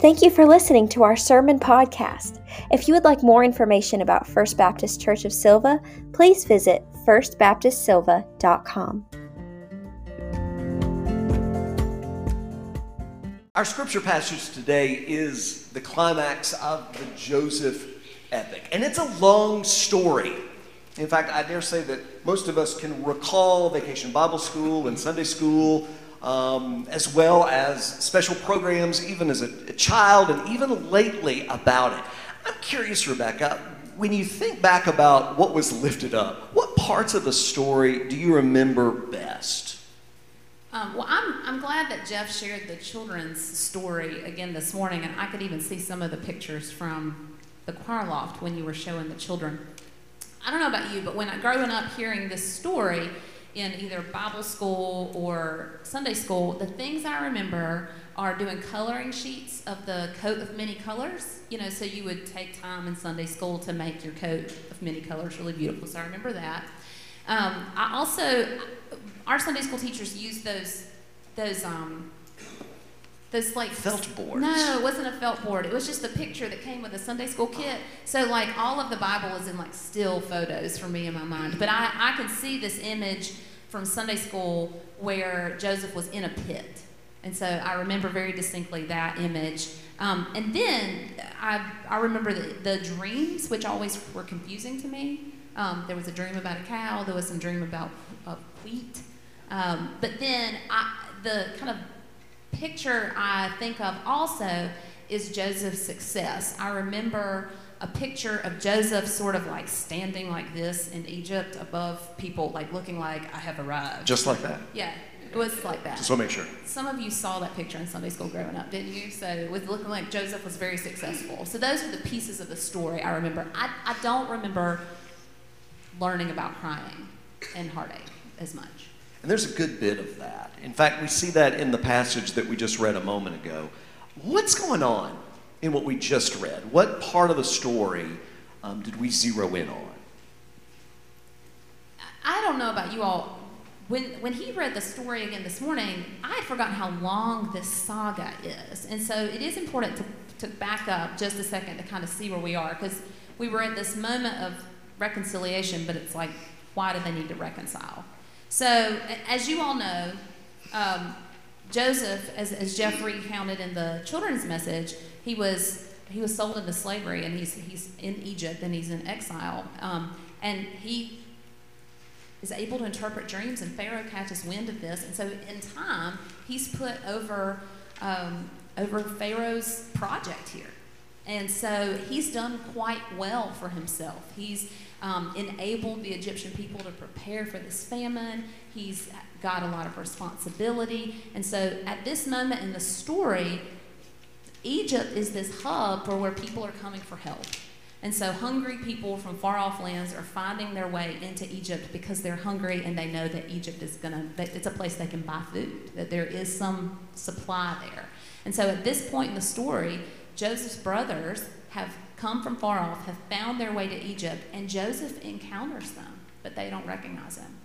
Thank you for listening to our sermon podcast. If you would like more information about First Baptist Church of Sylva, please visit firstbaptistsylva.com. Our scripture passage today is the climax of the Joseph epic, and it's a long story. In fact, I dare say that most of us can recall Vacation Bible School and Sunday school um, as well as special programs, even as a, a child and even lately about it. I'm curious, Rebecca, when you think back about what was lifted up, what parts of the story do you remember best? Um, well, I'm, I'm glad that Jeff shared the children's story again this morning, and I could even see some of the pictures from the choir loft when you were showing the children. I don't know about you, but when I growing up hearing this story, in either Bible school or Sunday school, the things I remember are doing coloring sheets of the coat of many colors. You know, so you would take time in Sunday school to make your coat of many colors really beautiful. So I remember that. Um, I also, our Sunday school teachers used those those um, those like felt board. No, it wasn't a felt board. It was just a picture that came with a Sunday school kit. So like all of the Bible is in like still photos for me in my mind. But I, I can see this image from Sunday school where Joseph was in a pit. And so I remember very distinctly that image. Um, and then I, I remember the, the dreams, which always were confusing to me. Um, there was a dream about a cow, there was some dream about uh, wheat. Um, but then I, the kind of picture I think of also is Joseph's success. I remember a picture of Joseph sort of like standing like this in Egypt above people, like looking like I have arrived. Just like that? Yeah, it was like that. Just want to make sure. Some of you saw that picture in Sunday school growing up, didn't you? So it was looking like Joseph was very successful. So those are the pieces of the story I remember. I, I don't remember learning about crying and heartache as much. And there's a good bit of that. In fact, we see that in the passage that we just read a moment ago. What's going on in what we just read? What part of the story um, did we zero in on? I don't know about you all. When, when he read the story again this morning, I had forgotten how long this saga is. And so it is important to, to back up just a second to kind of see where we are because we were at this moment of reconciliation, but it's like, why do they need to reconcile? So, as you all know, um, Joseph, as, as Jeff recounted in the children's message, he was he was sold into slavery, and he's he's in Egypt and he's in exile, um, and he is able to interpret dreams, and Pharaoh catches wind of this, and so in time he's put over um, over Pharaoh's project here, and so he's done quite well for himself. He's um, enabled the Egyptian people to prepare for this famine. He's got a lot of responsibility. And so at this moment in the story, Egypt is this hub for where people are coming for help. And so hungry people from far off lands are finding their way into Egypt because they're hungry and they know that Egypt is going to, it's a place they can buy food, that there is some supply there. And so at this point in the story, Joseph's brothers have come from far off, have found their way to Egypt, and Joseph encounters them, but they don't recognize him.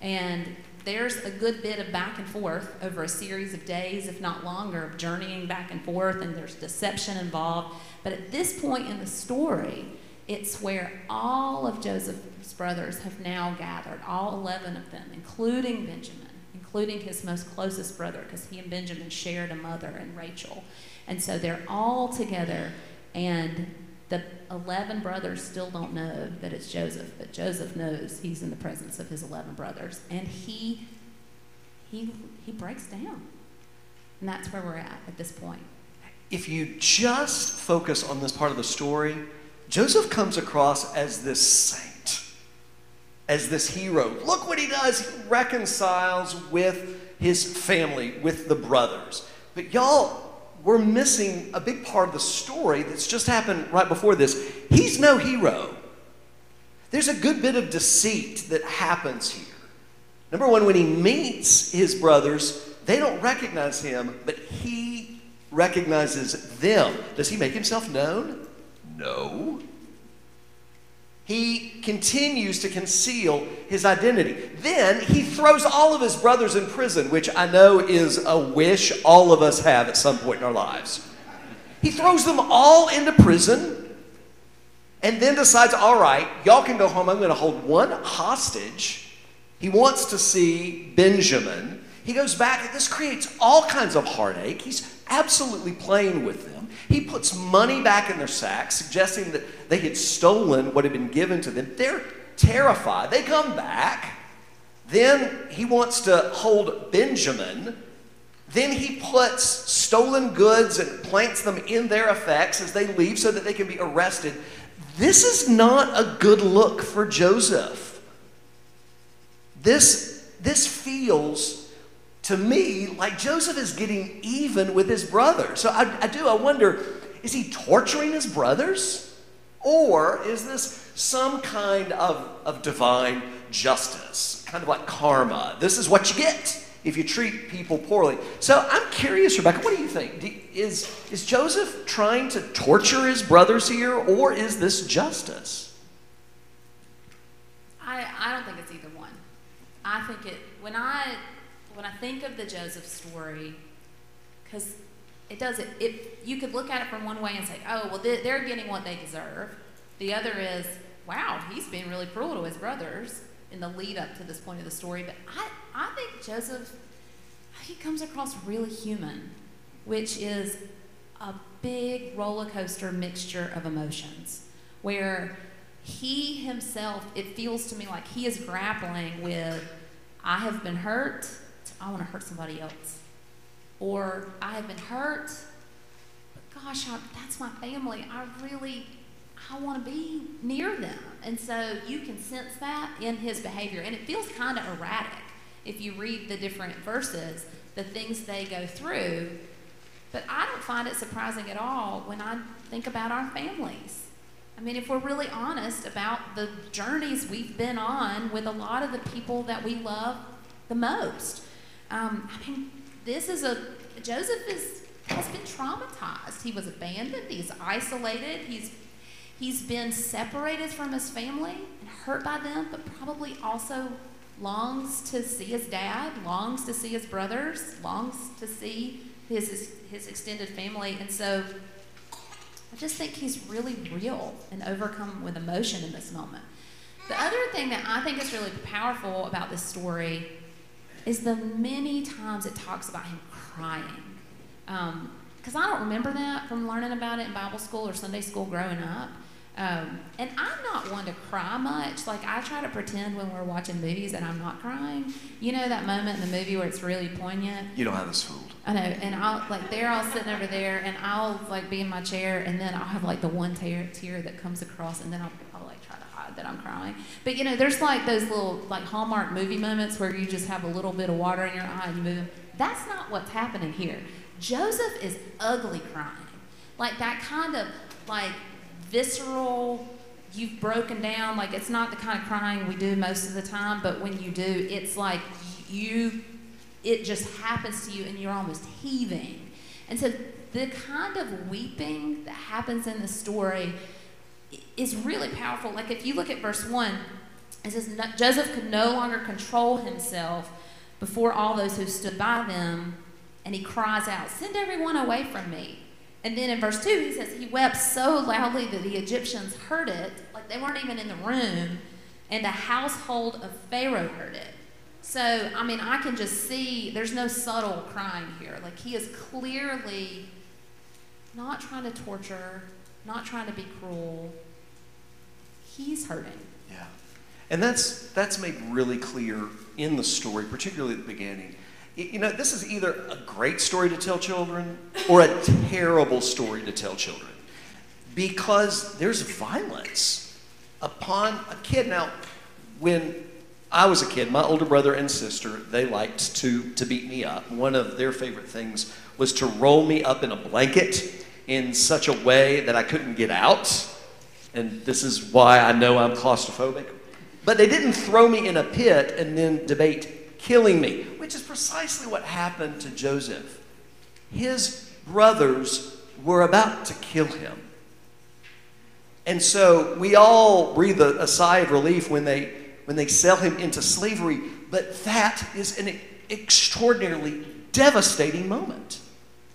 And there's a good bit of back and forth over a series of days, if not longer, of journeying back and forth, and there's deception involved. But at this point in the story, it's where all of Joseph's brothers have now gathered, all 11 of them, including Benjamin, including his most closest brother, because he and Benjamin shared a mother and Rachel. And so they're all together, and the 11 brothers still don't know that it's Joseph, but Joseph knows he's in the presence of his 11 brothers. And he, he, he breaks down. And that's where we're at at this point. If you just focus on this part of the story, Joseph comes across as this saint, as this hero. Look what he does. He reconciles with his family, with the brothers. But y'all, we're missing a big part of the story that's just happened right before this. He's no hero. There's a good bit of deceit that happens here. Number one, when he meets his brothers, they don't recognize him, but he recognizes them. Does he make himself known? No he continues to conceal his identity. Then he throws all of his brothers in prison, which I know is a wish all of us have at some point in our lives. He throws them all into prison and then decides, all right, y'all can go home. I'm going to hold one hostage. He wants to see Benjamin. He goes back. And this creates all kinds of heartache. He's absolutely playing with them. He puts money back in their sacks, suggesting that they had stolen what had been given to them. They're terrified. They come back. Then he wants to hold Benjamin. Then he puts stolen goods and plants them in their effects as they leave so that they can be arrested. This is not a good look for Joseph. This, this feels to me like Joseph is getting even with his brothers. So I, I do, I wonder is he torturing his brothers? Or is this some kind of, of divine justice, kind of like karma? This is what you get if you treat people poorly. So I'm curious, Rebecca, what do you think? Do, is, is Joseph trying to torture his brothers here, or is this justice? I, I don't think it's either one. I think it, when I, when I think of the Joseph story, because it does it, it, you could look at it from one way and say, oh, well, they're getting what they deserve. The other is, wow, he's being really cruel to his brothers in the lead up to this point of the story. But I, I think Joseph, he comes across really human, which is a big roller coaster mixture of emotions where he himself, it feels to me like he is grappling with, I have been hurt, I want to hurt somebody else. Or I have been hurt, but gosh, I, that's my family. I really, I want to be near them. And so you can sense that in his behavior. And it feels kind of erratic if you read the different verses, the things they go through. But I don't find it surprising at all when I think about our families. I mean, if we're really honest about the journeys we've been on with a lot of the people that we love the most. Um, I mean, this is a Joseph is has been traumatized. He was abandoned. He's isolated. He's he's been separated from his family and hurt by them, but probably also longs to see his dad, longs to see his brothers, longs to see his his, his extended family, and so. I just think he's really real and overcome with emotion in this moment. The other thing that I think is really powerful about this story is the many times it talks about him crying. Because um, I don't remember that from learning about it in Bible school or Sunday school growing up. Um, and I'm not one to cry much. Like, I try to pretend when we're watching movies that I'm not crying. You know that moment in the movie where it's really poignant? You don't have us fooled. I know. And I'll, like, they're all sitting over there, and I'll, like, be in my chair, and then I'll have, like, the one tear, tear that comes across, and then I'll, I'll, like, try to hide that I'm crying. But, you know, there's, like, those little, like, Hallmark movie moments where you just have a little bit of water in your eye and you move. That's not what's happening here. Joseph is ugly crying. Like, that kind of, like, visceral, you've broken down. Like it's not the kind of crying we do most of the time, but when you do, it's like you, it just happens to you and you're almost heaving. And so the kind of weeping that happens in the story is really powerful. Like if you look at verse 1, it says, Joseph could no longer control himself before all those who stood by them, and he cries out, Send everyone away from me. And then in verse 2, he says, He wept so loudly that the Egyptians heard it, like they weren't even in the room, and the household of Pharaoh heard it. So, I mean, I can just see there's no subtle crying here. Like, he is clearly not trying to torture, not trying to be cruel. He's hurting. Yeah. And that's, that's made really clear in the story, particularly at the beginning you know, this is either a great story to tell children or a terrible story to tell children because there's violence upon a kid. Now, when I was a kid, my older brother and sister, they liked to, to beat me up. One of their favorite things was to roll me up in a blanket in such a way that I couldn't get out. And this is why I know I'm claustrophobic. But they didn't throw me in a pit and then debate killing me which is precisely what happened to Joseph. His brothers were about to kill him. And so we all breathe a, a sigh of relief when they, when they sell him into slavery, but that is an extraordinarily devastating moment.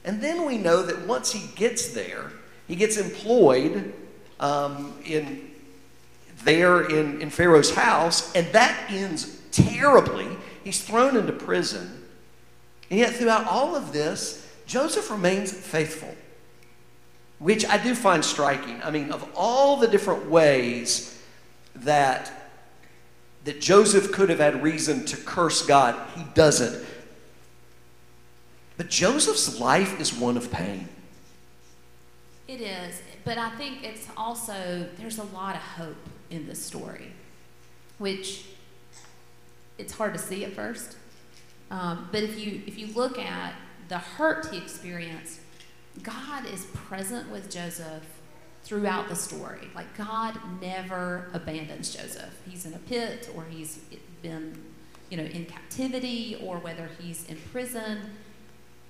And then we know that once he gets there, he gets employed um, in there in, in Pharaoh's house, and that ends terribly. He's thrown into prison. And yet, throughout all of this, Joseph remains faithful, which I do find striking. I mean, of all the different ways that, that Joseph could have had reason to curse God, he doesn't. But Joseph's life is one of pain. It is, but I think it's also, there's a lot of hope in this story, which it's hard to see at first. Um, but if you if you look at the hurt he experienced, God is present with Joseph throughout the story. Like God never abandons Joseph. He's in a pit or he's been, you know, in captivity or whether he's in prison.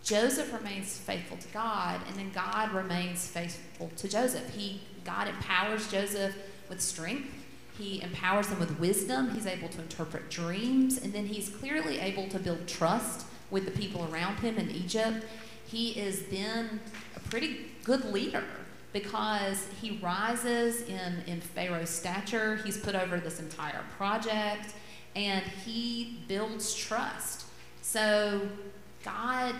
Joseph remains faithful to God, and then God remains faithful to Joseph. He God empowers Joseph with strength. He empowers him with wisdom. He's able to interpret dreams. And then he's clearly able to build trust with the people around him in Egypt. He is then a pretty good leader because he rises in, in Pharaoh's stature. He's put over this entire project and he builds trust. So God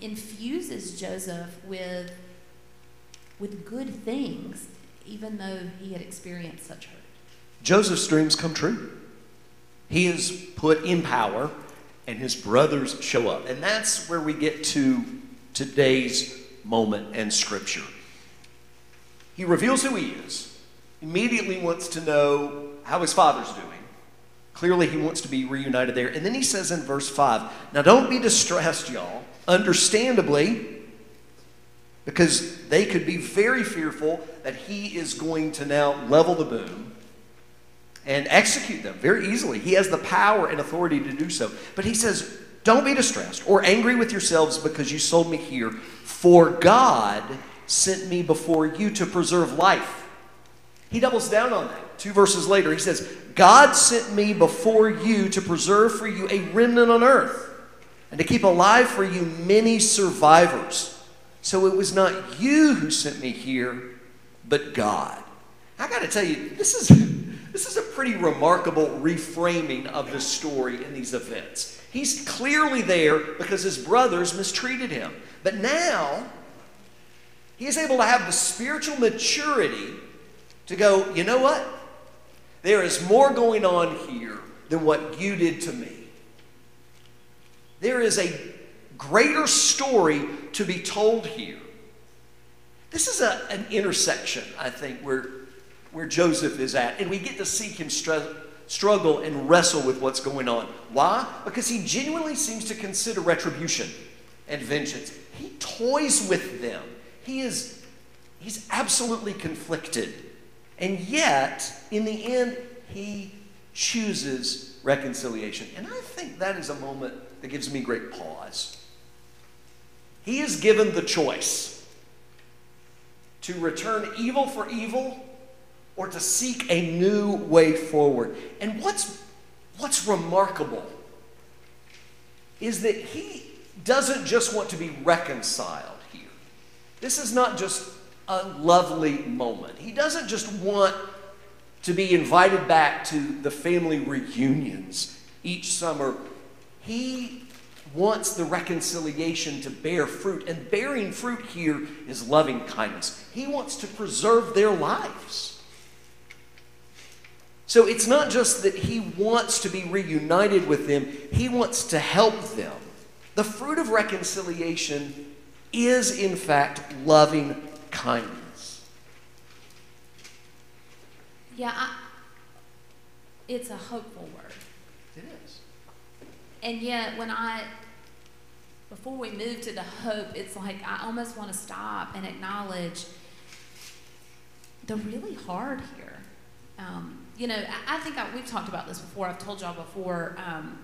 infuses Joseph with, with good things, even though he had experienced such hurt. Joseph's dreams come true. He is put in power, and his brothers show up. And that's where we get to today's moment and scripture. He reveals who he is, immediately wants to know how his father's doing. Clearly, he wants to be reunited there. And then he says in verse 5 Now, don't be distressed, y'all. Understandably, because they could be very fearful that he is going to now level the boom and execute them very easily. He has the power and authority to do so. But he says, Don't be distressed or angry with yourselves because you sold me here, for God sent me before you to preserve life. He doubles down on that. Two verses later, he says, God sent me before you to preserve for you a remnant on earth and to keep alive for you many survivors. So it was not you who sent me here, but God. I got to tell you, this is, this is a pretty remarkable reframing of the story in these events. He's clearly there because his brothers mistreated him. But now, he is able to have the spiritual maturity to go, you know what? There is more going on here than what you did to me. There is a greater story to be told here. This is a, an intersection, I think, where where Joseph is at, and we get to see him str- struggle and wrestle with what's going on. Why? Because he genuinely seems to consider retribution and vengeance. He toys with them. He is he's absolutely conflicted. And yet, in the end, he chooses reconciliation. And I think that is a moment that gives me great pause. He is given the choice to return evil for evil or to seek a new way forward. And what's, what's remarkable is that he doesn't just want to be reconciled here. This is not just a lovely moment. He doesn't just want to be invited back to the family reunions each summer. He wants the reconciliation to bear fruit, and bearing fruit here is loving kindness. He wants to preserve their lives. So it's not just that he wants to be reunited with them, he wants to help them. The fruit of reconciliation is, in fact, loving kindness. Yeah, I, it's a hopeful word. It is. And yet, when I, before we move to the hope, it's like I almost want to stop and acknowledge the really hard here. Um, you know, I, I think I, we've talked about this before. I've told y'all before. Um,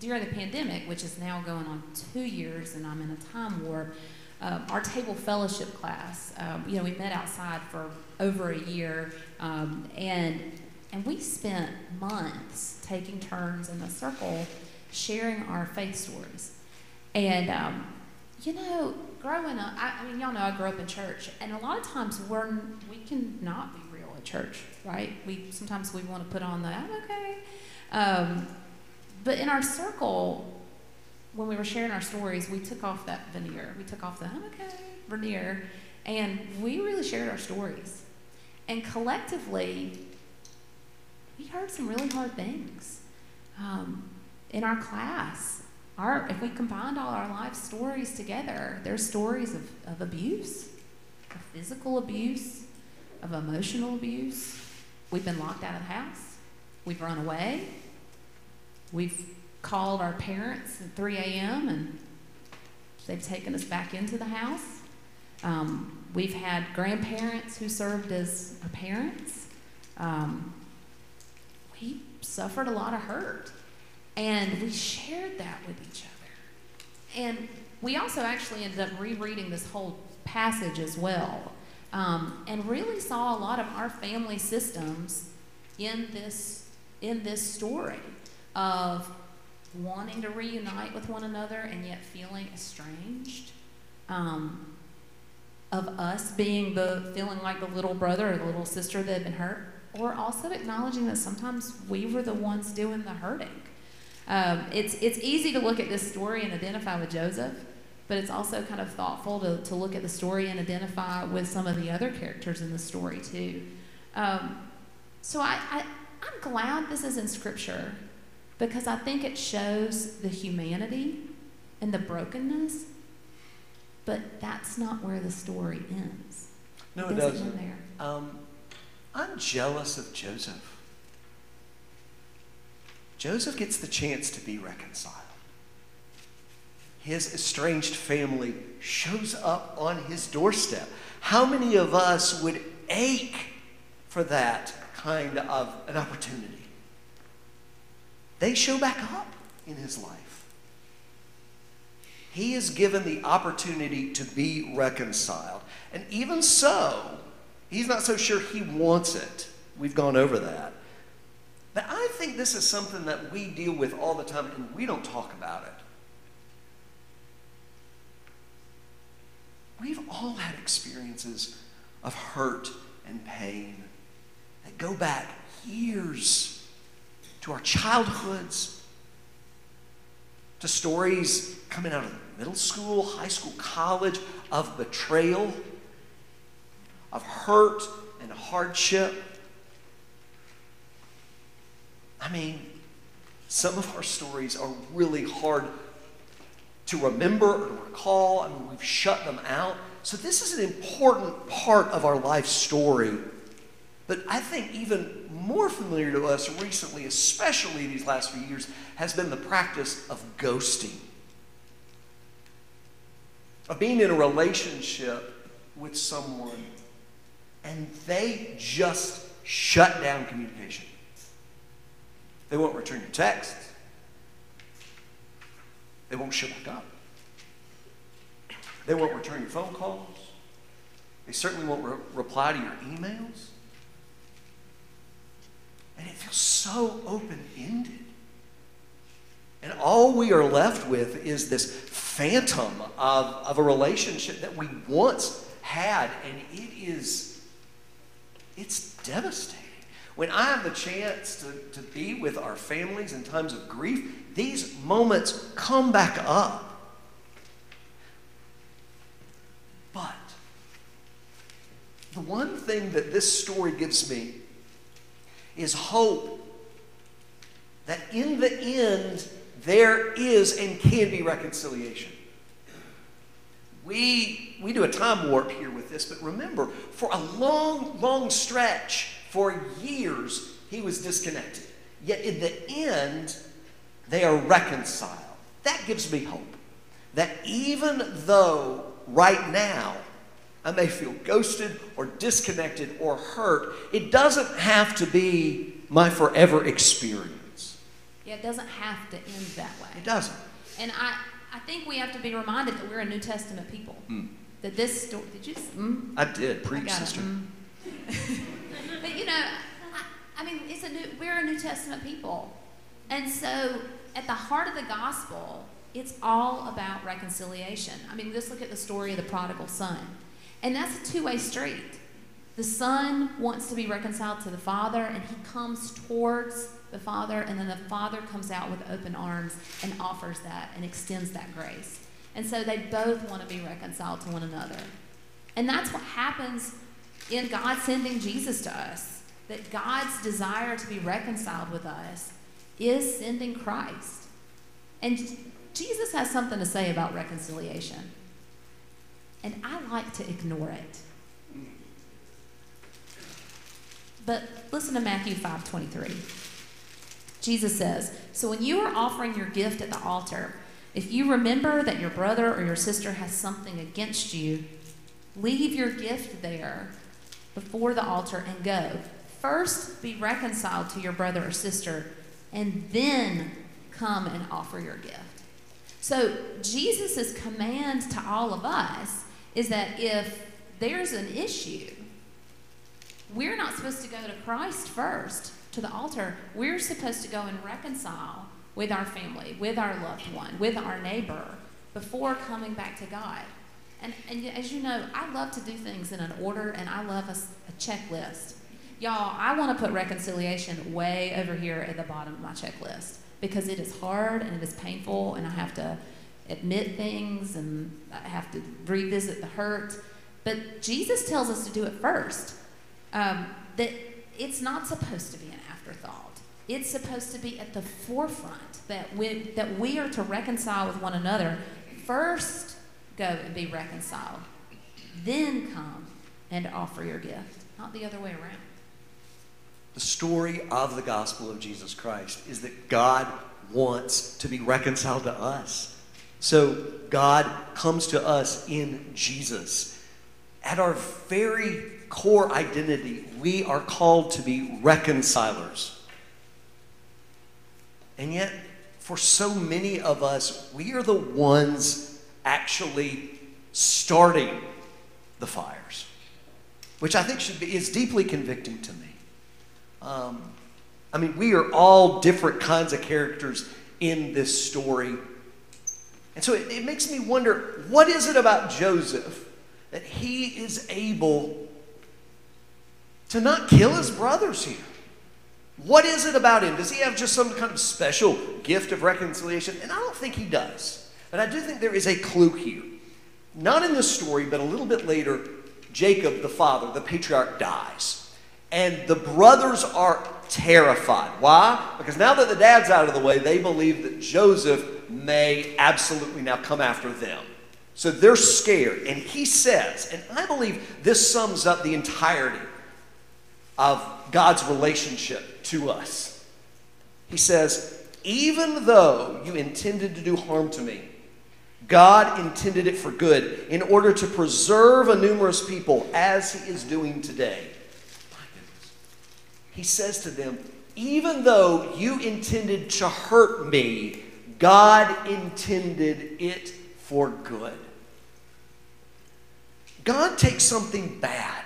during the pandemic, which is now going on two years, and I'm in a time warp. Um, our table fellowship class, um, you know, we met outside for over a year, um, and and we spent months taking turns in the circle, sharing our faith stories. And um, you know, growing up, I, I mean, y'all know I grew up in church, and a lot of times we're we can not be real at church, right? We sometimes we want to put on the I'm okay, um, but in our circle, when we were sharing our stories, we took off that veneer. We took off the I'm okay veneer, and we really shared our stories, and collectively, we heard some really hard things. Um, in our class, our, if we combined all our life stories together, there's stories of, of abuse, of physical abuse, of emotional abuse. We've been locked out of the house. We've run away. We've called our parents at 3 a.m. and they've taken us back into the house. Um, we've had grandparents who served as parents. Um, we suffered a lot of hurt. And we shared that with each other. And we also actually ended up rereading this whole passage as well um, and really saw a lot of our family systems in this, in this story of wanting to reunite with one another and yet feeling estranged. Um, of us being the feeling like the little brother or the little sister that had been hurt, or also acknowledging that sometimes we were the ones doing the hurting. Um, it's, it's easy to look at this story and identify with Joseph, but it's also kind of thoughtful to, to look at the story and identify with some of the other characters in the story, too. Um, so I, I, I'm glad this is in Scripture because I think it shows the humanity and the brokenness, but that's not where the story ends. No, it it doesn't doesn't. there. Um, I'm jealous of Joseph. Joseph gets the chance to be reconciled. His estranged family shows up on his doorstep. How many of us would ache for that kind of an opportunity? They show back up in his life. He is given the opportunity to be reconciled. And even so, he's not so sure he wants it. We've gone over that. But I think this is something that we deal with all the time and we don't talk about it. We've all had experiences of hurt and pain that go back years to our childhoods, to stories coming out of middle school, high school, college of betrayal, of hurt and hardship. I mean, some of our stories are really hard to remember or to recall. I mean, we've shut them out. So, this is an important part of our life story. But I think even more familiar to us recently, especially these last few years, has been the practice of ghosting. Of being in a relationship with someone and they just shut down communication. They won't return your texts. They won't show back up. They won't return your phone calls. They certainly won't re- reply to your emails. And it feels so open ended. And all we are left with is this phantom of, of a relationship that we once had, and it is, it's devastating. When I have the chance to, to be with our families in times of grief, these moments come back up. But the one thing that this story gives me is hope that in the end, there is and can be reconciliation. We, we do a time warp here with this, but remember, for a long, long stretch, for years, he was disconnected. Yet in the end, they are reconciled. That gives me hope. That even though right now I may feel ghosted or disconnected or hurt, it doesn't have to be my forever experience. Yeah, it doesn't have to end that way. It doesn't. And I, I think we have to be reminded that we're a New Testament people. Mm. That this story, did you? Mm? I did, preach, sister. Mm. but you know, I, I mean, it's a new, we're a New Testament people, and so at the heart of the gospel It's all about reconciliation. I mean, just look at the story of the prodigal son. And that's a two way street. The son wants to be reconciled to the father, and he comes towards the father, and then the father comes out with open arms and offers that and extends that grace. And so they both want to be reconciled to one another. And that's what happens in God sending Jesus to us. That God's desire to be reconciled with us is sending Christ. And Jesus has something to say about reconciliation. And I like to ignore it. But listen to Matthew 5 23. Jesus says, So when you are offering your gift at the altar, if you remember that your brother or your sister has something against you, leave your gift there before the altar and go. First, be reconciled to your brother or sister, and then come and offer your gift. So, Jesus' command to all of us is that if there's an issue, we're not supposed to go to Christ first, to the altar. We're supposed to go and reconcile with our family, with our loved one, with our neighbor, before coming back to God. And, and as you know, I love to do things in an order, and I love a, a checklist. Y'all, I want to put reconciliation way over here at the bottom of my checklist because it is hard and it is painful, and I have to admit things and I have to revisit the hurt. But Jesus tells us to do it first. Um, that it's not supposed to be an afterthought. It's supposed to be at the forefront that we, that we are to reconcile with one another. First, go and be reconciled. Then come and offer your gift, not the other way around. The story of the gospel of Jesus Christ is that God wants to be reconciled to us. So God comes to us in Jesus. At our very core identity, we are called to be reconcilers. And yet, for so many of us, we are the ones actually starting the fires, which I think should be is deeply convicting to me. Um, I mean, we are all different kinds of characters in this story. And so it, it makes me wonder what is it about Joseph that he is able to not kill his brothers here? What is it about him? Does he have just some kind of special gift of reconciliation? And I don't think he does. But I do think there is a clue here. Not in this story, but a little bit later, Jacob, the father, the patriarch, dies. And the brothers are terrified. Why? Because now that the dad's out of the way, they believe that Joseph may absolutely now come after them. So they're scared. And he says, and I believe this sums up the entirety of God's relationship to us. He says, Even though you intended to do harm to me, God intended it for good in order to preserve a numerous people as He is doing today. He says to them, Even though you intended to hurt me, God intended it for good. God takes something bad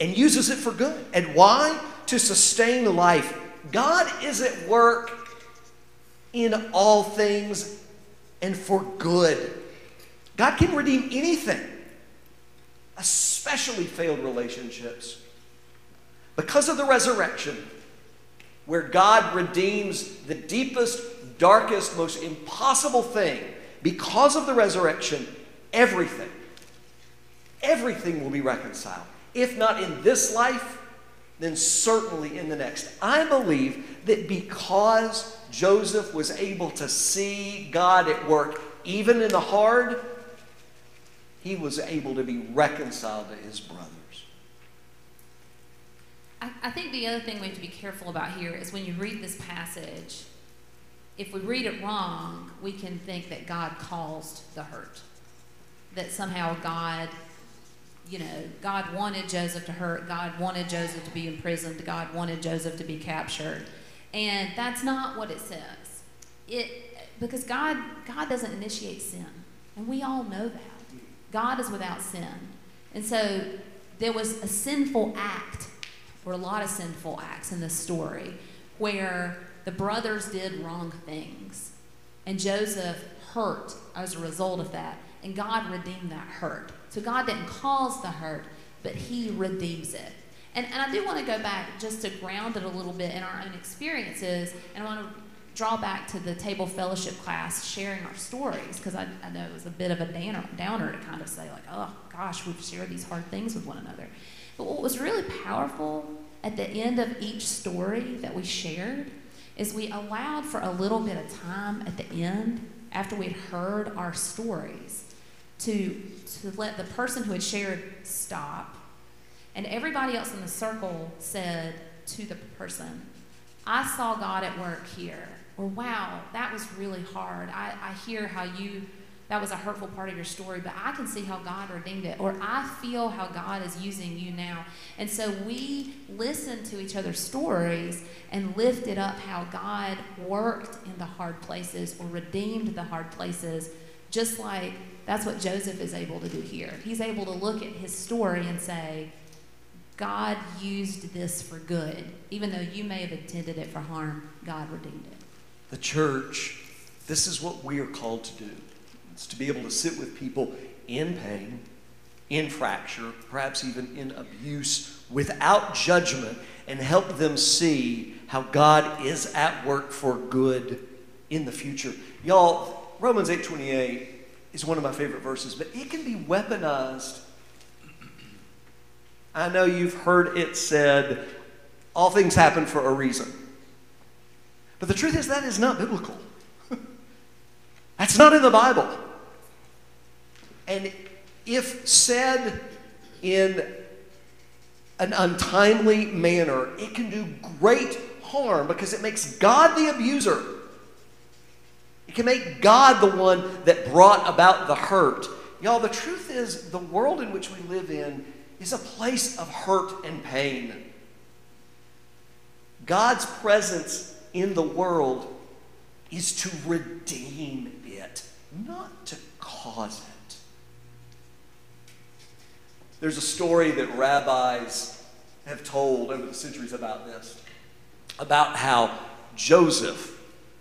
and uses it for good. And why? To sustain life. God is at work in all things and for good. God can redeem anything, especially failed relationships. Because of the resurrection, where God redeems the deepest, darkest, most impossible thing, because of the resurrection, everything, everything will be reconciled. If not in this life, then certainly in the next. I believe that because Joseph was able to see God at work even in the hard, he was able to be reconciled to his brothers. I, I think the other thing we have to be careful about here is when you read this passage, if we read it wrong, we can think that God caused the hurt. That somehow God you know, God wanted Joseph to hurt. God wanted Joseph to be imprisoned. God wanted Joseph to be captured. And that's not what it says. It because God God doesn't initiate sin. And we all know that. God is without sin. And so there was a sinful act, or a lot of sinful acts in this story, where the brothers did wrong things. And Joseph hurt as a result of that. And God redeemed that hurt. So God didn't cause the hurt, but He redeems it. And, and I do want to go back just to ground it a little bit in our own experiences. And I want to draw back to the table fellowship class sharing our stories because I, I know it was a bit of a downer, downer to kind of say like oh gosh we've shared these hard things with one another but what was really powerful at the end of each story that we shared is we allowed for a little bit of time at the end after we'd heard our stories to, to let the person who had shared stop and everybody else in the circle said to the person i saw god at work here or wow, that was really hard. I, I hear how you, that was a hurtful part of your story, but I can see how God redeemed it. Or I feel how God is using you now. And so we listen to each other's stories and lifted up how God worked in the hard places or redeemed the hard places, just like that's what Joseph is able to do here. He's able to look at his story and say, God used this for good. Even though you may have intended it for harm, God redeemed it the church, this is what we are called to do. It's to be able to sit with people in pain, in fracture, perhaps even in abuse, without judgment, and help them see how God is at work for good in the future. Y'all, Romans 8:28 is one of my favorite verses, but it can be weaponized. I know you've heard it said, all things happen for a reason. But the truth is, that is not biblical. That's not in the Bible. And if said in an untimely manner, it can do great harm because it makes God the abuser. It can make God the one that brought about the hurt. Y'all, the truth is, the world in which we live in is a place of hurt and pain. God's presence in the world is to redeem it, not to cause it. There's a story that rabbis have told over the centuries about this about how Joseph,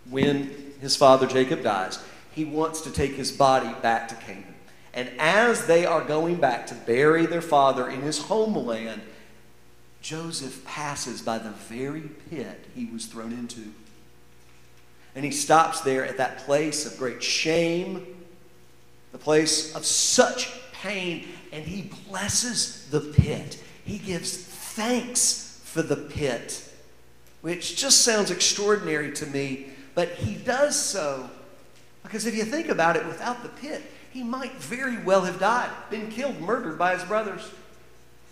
when his father Jacob dies, he wants to take his body back to Canaan. And as they are going back to bury their father in his homeland, Joseph passes by the very pit he was thrown into. And he stops there at that place of great shame, the place of such pain, and he blesses the pit. He gives thanks for the pit, which just sounds extraordinary to me, but he does so because if you think about it, without the pit, he might very well have died, been killed, murdered by his brothers.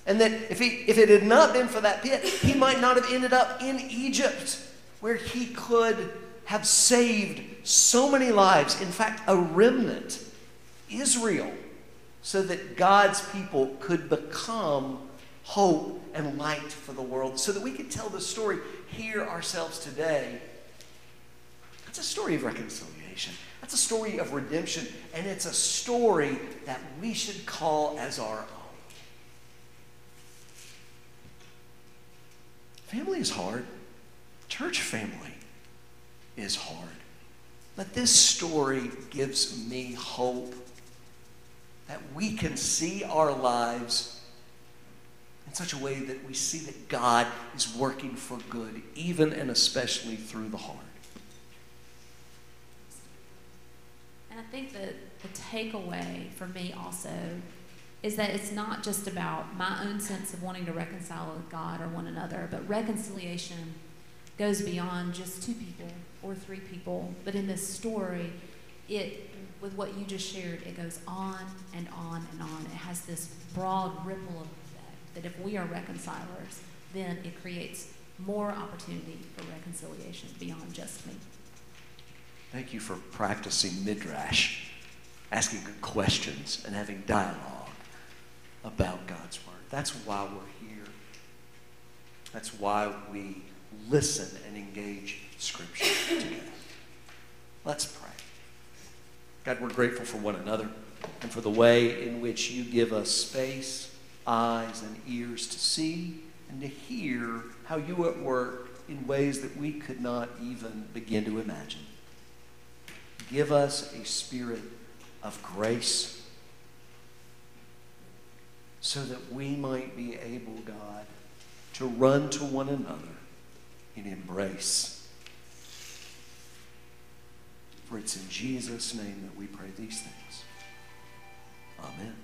And that if, he, if it had not been for that pit, he might not have ended up in Egypt, where he could have saved so many lives. In fact, a remnant, Israel, so that God's people could become hope and light for the world, so that we could tell the story here ourselves today. That's a story of reconciliation. That's a story of redemption, and it's a story that we should call as our own. Family is hard. Church family is hard. But this story gives me hope that we can see our lives in such a way that we see that God is working for good, even and especially through the hard. And I think that the takeaway for me also is that it's not just about my own sense of wanting to reconcile with God or one another, but reconciliation goes beyond just two people or three people. But in this story, it with what you just shared, it goes on and on and on. It has this broad ripple effect that if we are reconcilers, then it creates more opportunity for reconciliation beyond just me. Thank you for practicing midrash, asking good questions, and having dialogue about God's Word. That's why we're here. That's why we listen and engage Scripture together. Let's pray. God, we're grateful for one another and for the way in which you give us space, eyes, and ears to see and to hear how you at work in ways that we could not even begin to imagine. Give us a spirit of grace so that we might be able, God, to run to one another in embrace. For it's in Jesus' name that we pray these things. Amen.